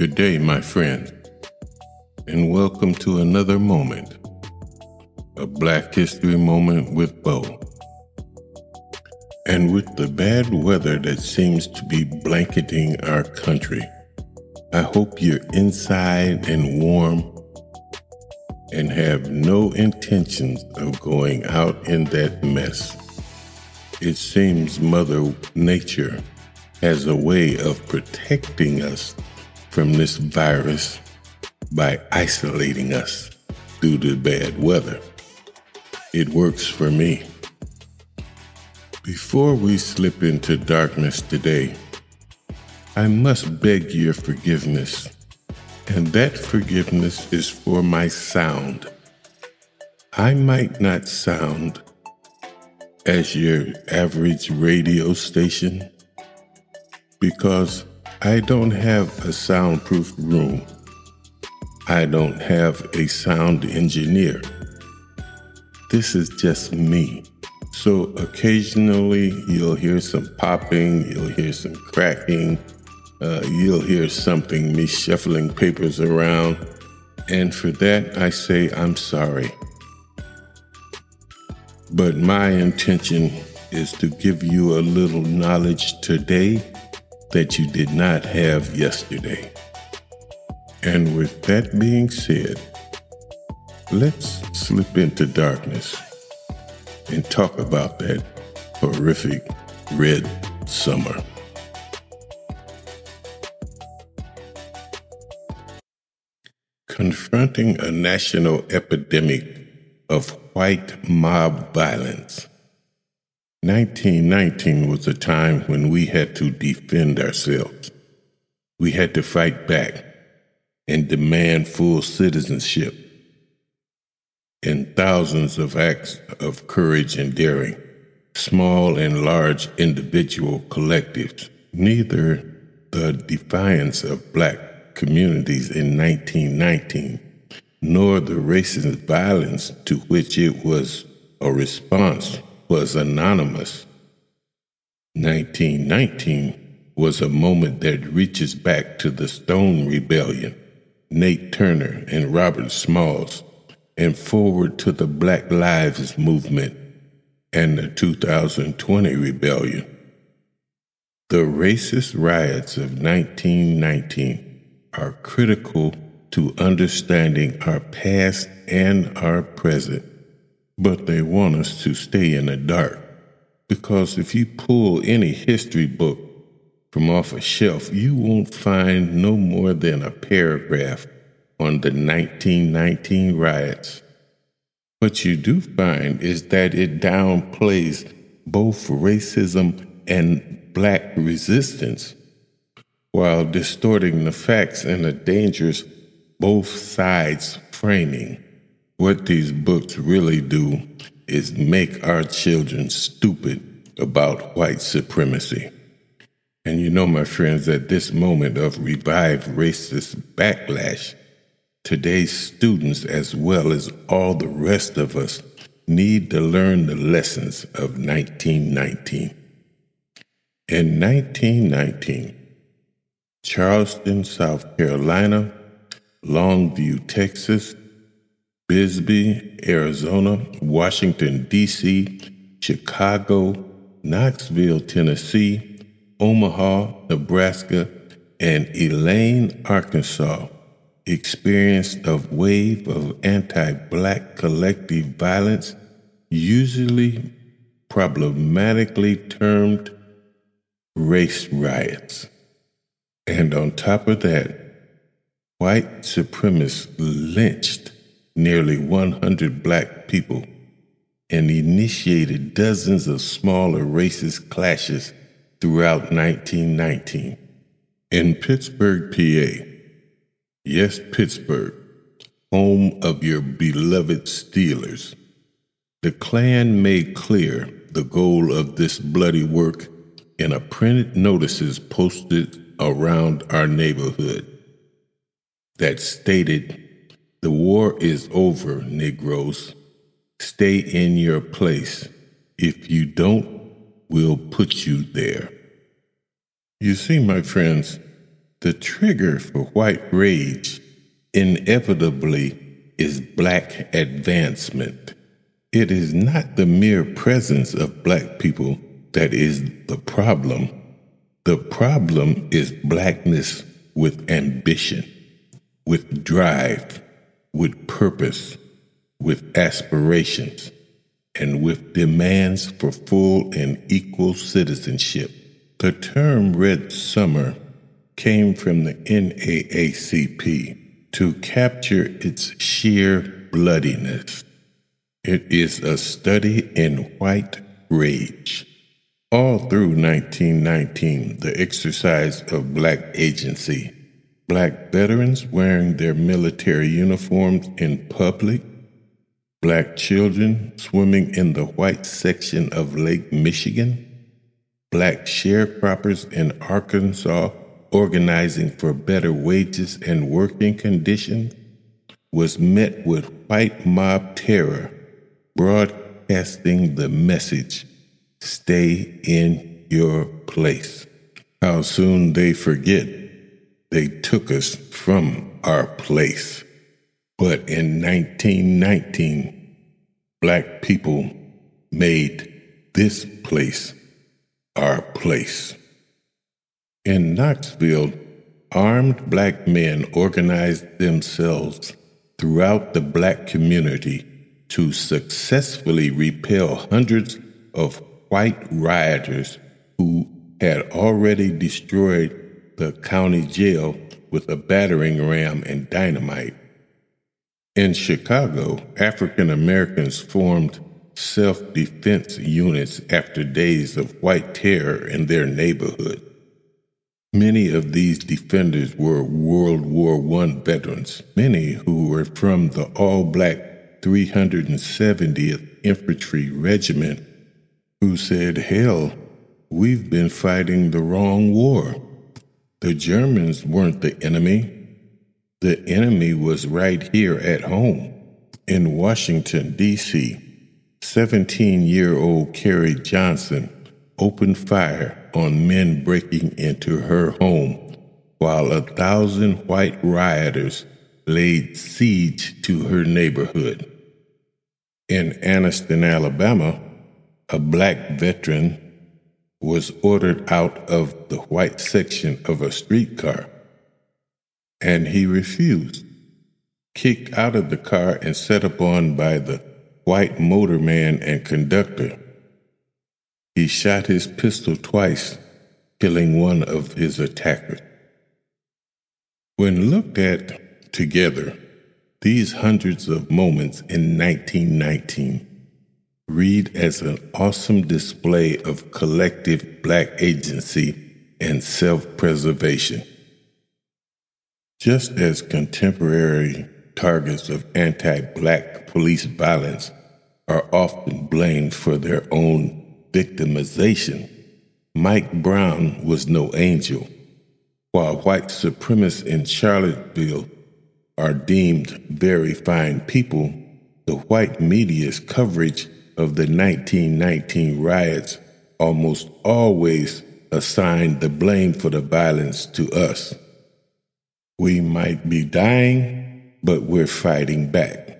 Good day, my friends, and welcome to another moment, a Black History moment with Bo. And with the bad weather that seems to be blanketing our country, I hope you're inside and warm and have no intentions of going out in that mess. It seems Mother Nature has a way of protecting us from this virus by isolating us due to bad weather. It works for me. Before we slip into darkness today, I must beg your forgiveness, and that forgiveness is for my sound. I might not sound as your average radio station because I don't have a soundproof room. I don't have a sound engineer. This is just me. So occasionally you'll hear some popping, you'll hear some cracking, uh, you'll hear something, me shuffling papers around. And for that, I say I'm sorry. But my intention is to give you a little knowledge today that you did not have yesterday. And with that being said, let's slip into darkness and talk about that horrific red summer. Confronting a national epidemic of white mob violence 1919 was a time when we had to defend ourselves. We had to fight back and demand full citizenship. In thousands of acts of courage and daring, small and large individual collectives, neither the defiance of black communities in 1919 nor the racist violence to which it was a response was anonymous. 1919 was a moment that reaches back to the Stono Rebellion, Nat Turner and Robert Smalls, and forward to the Black Lives Movement and the 2020 rebellion. The racist riots of 1919 are critical to understanding our past and our present but they want us to stay in the dark. Because if you pull any history book from off a shelf, you won't find no more than a paragraph on the 1919 riots. What you do find is that it downplays both racism and black resistance while distorting the facts and the dangers both sides framing. What these books really do is make our children stupid about white supremacy. And you know, my friends, at this moment of revived racist backlash, today's students, as well as all the rest of us, need to learn the lessons of 1919. In 1919, Charleston, South Carolina, Longview, Texas, Bisbee, Arizona, Washington, D.C., Chicago, Knoxville, Tennessee, Omaha, Nebraska, and Elaine, Arkansas experienced a wave of anti black collective violence, usually problematically termed race riots. And on top of that, white supremacists lynched nearly 100 black people and initiated dozens of smaller racist clashes throughout 1919. In Pittsburgh, PA, yes, Pittsburgh, home of your beloved Steelers, the Klan made clear the goal of this bloody work in a printed notices posted around our neighborhood that stated the war is over, Negroes. Stay in your place. If you don't, we'll put you there. You see, my friends, The trigger for white rage inevitably is black advancement. It is not the mere presence of black people that is the problem. The problem is blackness with ambition, with drive, with purpose, with aspirations, and with demands for full and equal citizenship. The term Red Summer came from the NAACP to capture its sheer bloodiness. It is a study in white rage. All through 1919, the exercise of black agency, black veterans wearing their military uniforms in public, black children swimming in the white section of Lake Michigan, black sharecroppers in Arkansas organizing for better wages and working conditions, was met with white mob terror, broadcasting the message stay in your place. How soon they forget they took us from our place. But in 1919, black people made this place our place. In Knoxville, armed black men organized themselves throughout the black community to successfully repel hundreds of white rioters who had already destroyed the county jail with a battering ram and dynamite. In Chicago, African Americans formed self defense units after days of white terror in their neighborhood. Many of these defenders were World War I veterans, many who were from the all black 370th Infantry Regiment who said, Hell, we've been fighting the wrong war. The Germans weren't the enemy. The enemy was right here at home in Washington, D.C. 17 year old Carrie Johnson opened fire on men breaking into her home, while a thousand white rioters laid siege to her neighborhood. In Anniston, Alabama, a black veteran was ordered out of the white section of a streetcar, and he refused. Kicked out of the car and set upon by the white motorman and conductor, he shot his pistol twice, killing one of his attackers. When looked at together, these hundreds of moments in 1919 read as an awesome display of collective black agency and self preservation. Just as contemporary targets of anti black police violence are often blamed for their own victimization, Mike Brown was no angel. While white supremacists in Charlottesville are deemed very fine people, the white media's coverage of the 1919 riots almost always assigned the blame for the violence to us. We might be dying, but we're fighting back.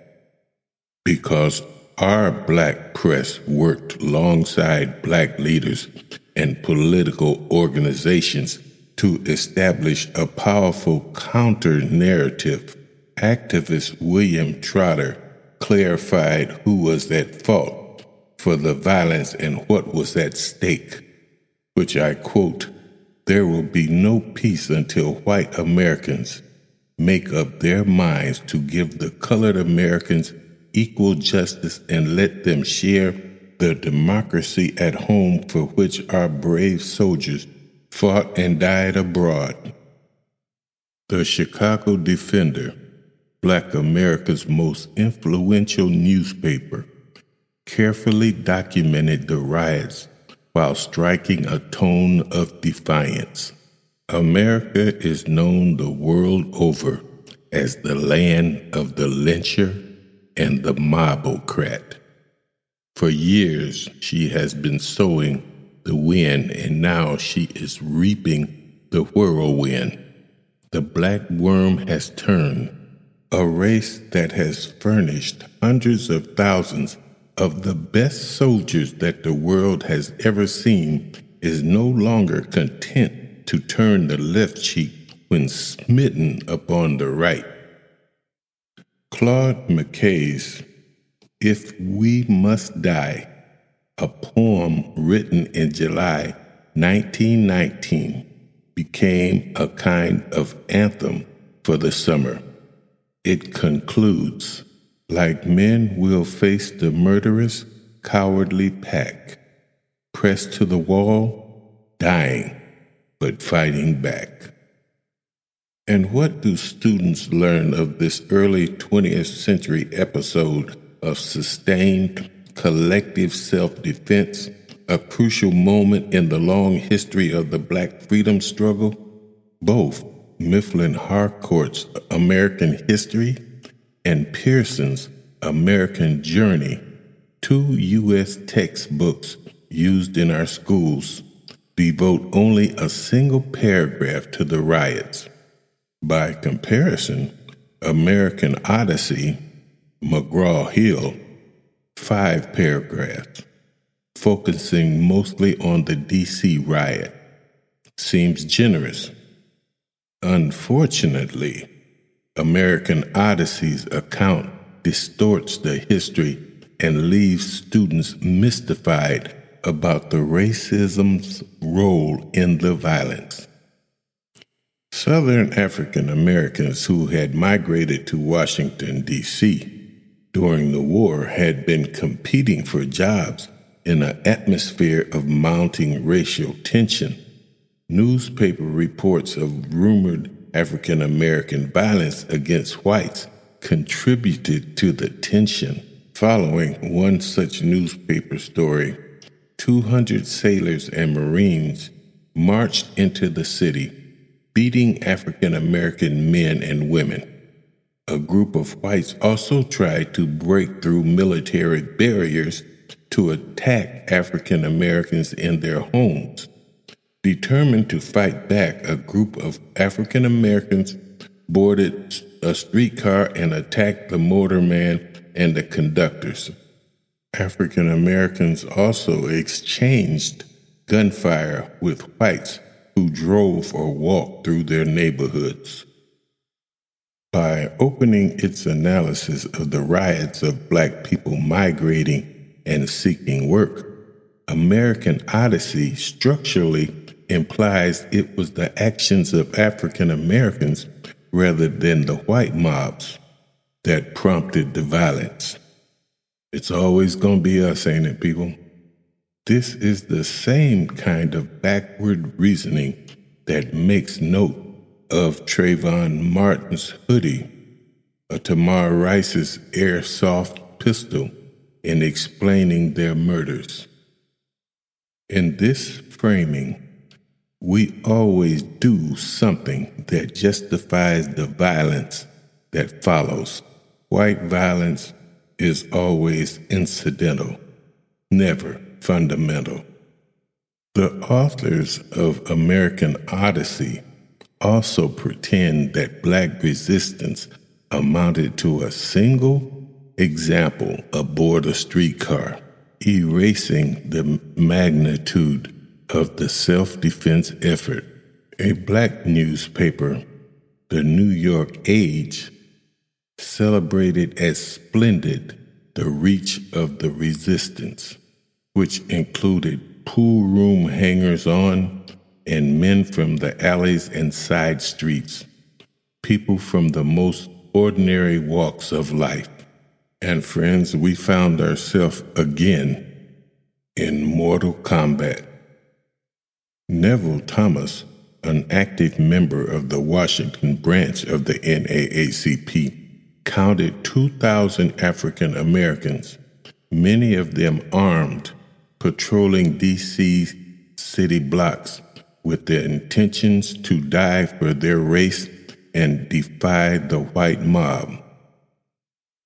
Because our black press worked alongside black leaders and political organizations to establish a powerful counter narrative. Activist William Trotter clarified who was at fault for the violence and what was at stake, which I quote, there will be no peace until white Americans make up their minds to give the colored Americans equal justice and let them share the democracy at home for which our brave soldiers fought and died abroad. The Chicago Defender, Black America's most influential newspaper, carefully documented the riots while striking a tone of defiance. America is known the world over as the land of the lyncher and the mobocrat. For years, she has been sowing the wind, and now she is reaping the whirlwind. the black worm has turned, a race that has furnished hundreds of thousands of the best soldiers that the world has ever seen is no longer content to turn the left cheek when smitten upon the right. Claude McKay's If We Must Die, a poem written in July 1919, became a kind of anthem for the summer. It concludes like men will face the murderous, cowardly pack, pressed to the wall, dying, but fighting back. And what do students learn of this early 20th century episode of sustained collective self defense, a crucial moment in the long history of the black freedom struggle? Houghton Mifflin Harcourt's American History and Pearson's American Journey, two U.S. textbooks used in our schools, devote only a single paragraph to the riots. By comparison, American Odyssey, McGraw Hill, five paragraphs, focusing mostly on the D.C. riot, seems generous. Unfortunately, American Odyssey's account distorts the history and leaves students mystified about the racism's role in the violence. Southern African Americans who had migrated to Washington, D.C. during the war had been competing for jobs in an atmosphere of mounting racial tension. Newspaper reports of rumored African American violence against whites contributed to the tension. Following one such newspaper story, 200 sailors and Marines marched into the city, beating African American men and women. A group of whites also tried to break through military barriers to attack African Americans in their homes. Determined to fight back, a group of African Americans boarded a streetcar and attacked the motorman and the conductors. African Americans also exchanged gunfire with whites who drove or walked through their neighborhoods. By opening its analysis of the riots of black people migrating and seeking work, American Odyssey structurally implies it was the actions of African Americans rather than the white mobs that prompted the violence. It's always going to be us, ain't it, people? This is the same kind of backward reasoning that makes note of Trayvon Martin's hoodie, a Tamir Rice's airsoft pistol, in explaining their murders. In this framing, we always do something that justifies the violence that follows. White violence is always incidental, never fundamental. The authors of American Odyssey also pretend that black resistance amounted to a single example aboard a streetcar, erasing the magnitude of the self defense effort, a black newspaper, the New York Age, celebrated as splendid the reach of the resistance, which included pool room hangers on and men from the alleys and side streets, people from the most ordinary walks of life. And friends, we found ourselves again in mortal combat. Neval Thomas, an active member of the Washington branch of the NAACP, counted 2,000 African Americans, many of them armed, patrolling D.C. city blocks with their intentions to die for their race and defy the white mob.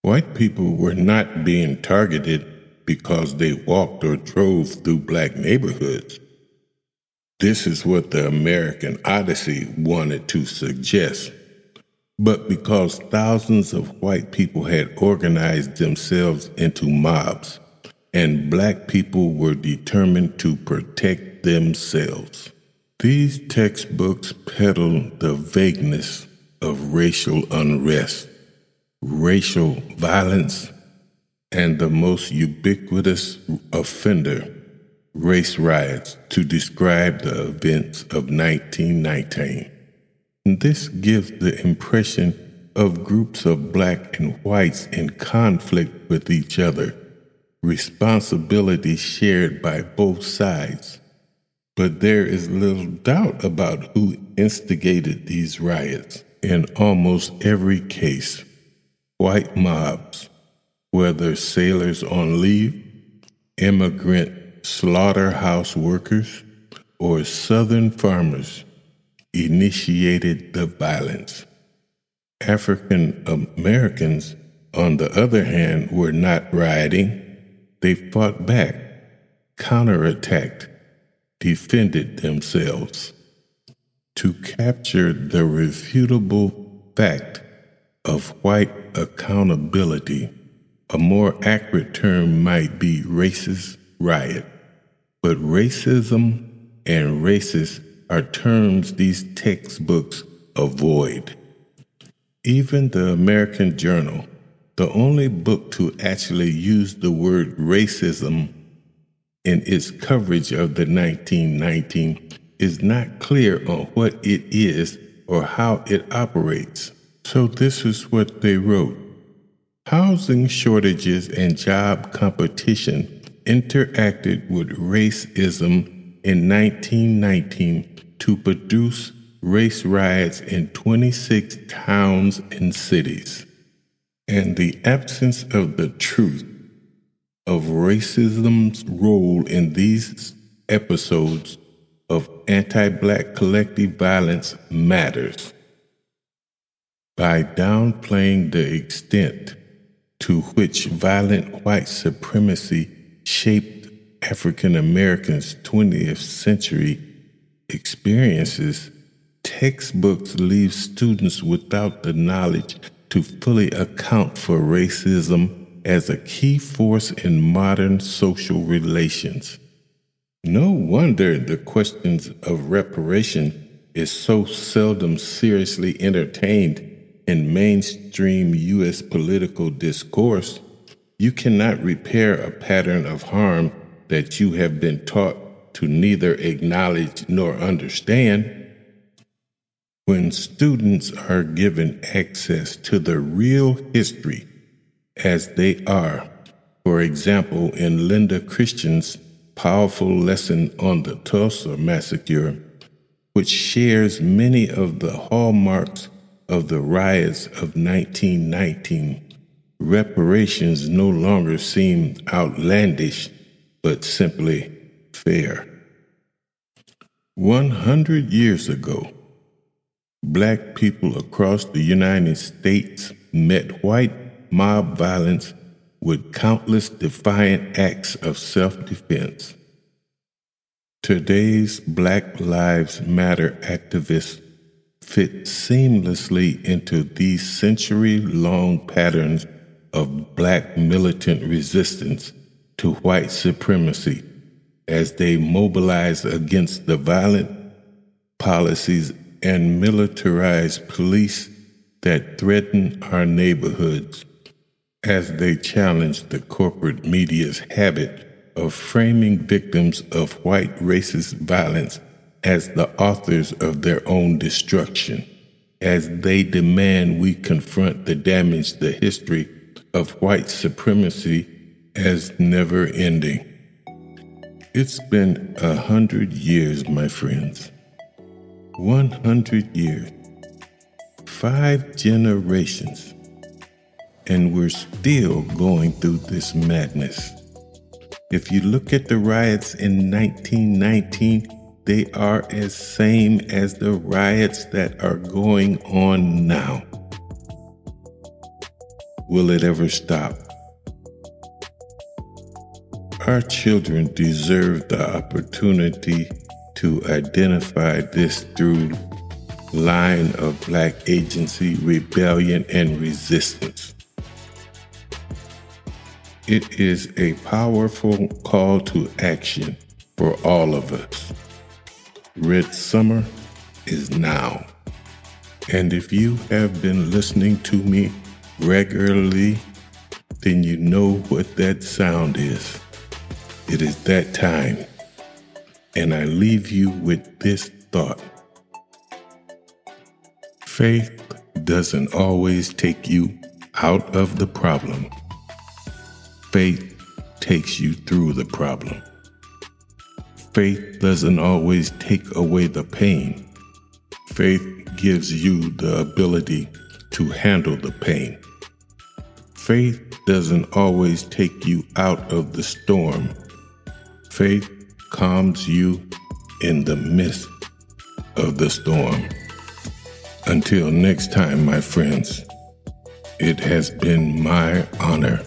White people were not being targeted because they walked or drove through black neighborhoods. This is what the American Odyssey wanted to suggest. But because thousands of white people had organized themselves into mobs, and black people were determined to protect themselves. These textbooks peddle the vagueness of racial unrest, racial violence, and the most ubiquitous offender, race riots, to describe the events of 1919. This gives the impression of groups of black and whites in conflict with each other, responsibility shared by both sides. But there is little doubt about who instigated these riots. In almost every case, white mobs, whether sailors on leave, immigrant slaughterhouse workers, or southern farmers, initiated the violence. African Americans, on the other hand, were not rioting. They fought back, counterattacked, defended themselves. To capture the refutable fact of white accountability, a more accurate term might be racist riot. But racism and racist are terms these textbooks avoid. Even the American Journey, the only book to actually use the word racism in its coverage of the 1919, is not clear on what it is or how it operates. So, this is what they wrote Housing shortages and job competition interacted with racism in 1919 to produce race riots in 26 towns and cities. And the absence of the truth of racism's role in these episodes of anti black collective violence matters. By downplaying the extent to which violent white supremacy shaped African Americans' 20th century experiences, textbooks leave students without the knowledge to fully account for racism as a key force in modern social relations. No wonder the questions of reparation is so seldom seriously entertained in mainstream U.S. political discourse. You cannot repair a pattern of harm that you have been taught to neither acknowledge nor understand. When students are given access to the real history as they are, for example, in Linda Christensen's powerful lesson on the Tulsa Massacre, which shares many of the hallmarks of the riots of 1919, reparations no longer seem outlandish, but simply fair. 100 years ago, black people across the United States met white mob violence with countless defiant acts of self defense. Today's Black Lives Matter activists fit seamlessly into these century long patterns of black militant resistance to white supremacy as they mobilize against the violent policies and militarized police that threaten our neighborhoods, as they challenge the corporate media's habit of framing victims of white racist violence as the authors of their own destruction, as they demand we confront the damage the history of white supremacy as never ending. It's been a hundred years, my friends. One hundred years. Five generations. And we're still going through this madness. If you look at the riots in 1919, they are as same as the riots that are going on now. Will it ever stop? Our children deserve the opportunity to identify this through line of black agency, rebellion, and resistance. It is a powerful call to action for all of us. Red Summer is now. And if you have been listening to me regularly, then you know what that sound is. It is that time. And I leave you with this thought faith doesn't always take you out of the problem, faith takes you through the problem. Faith doesn't always take away the pain. Faith gives you the ability to handle the pain. Faith doesn't always take you out of the storm. Faith calms you in the midst of the storm. Until next time, my friends, it has been my honor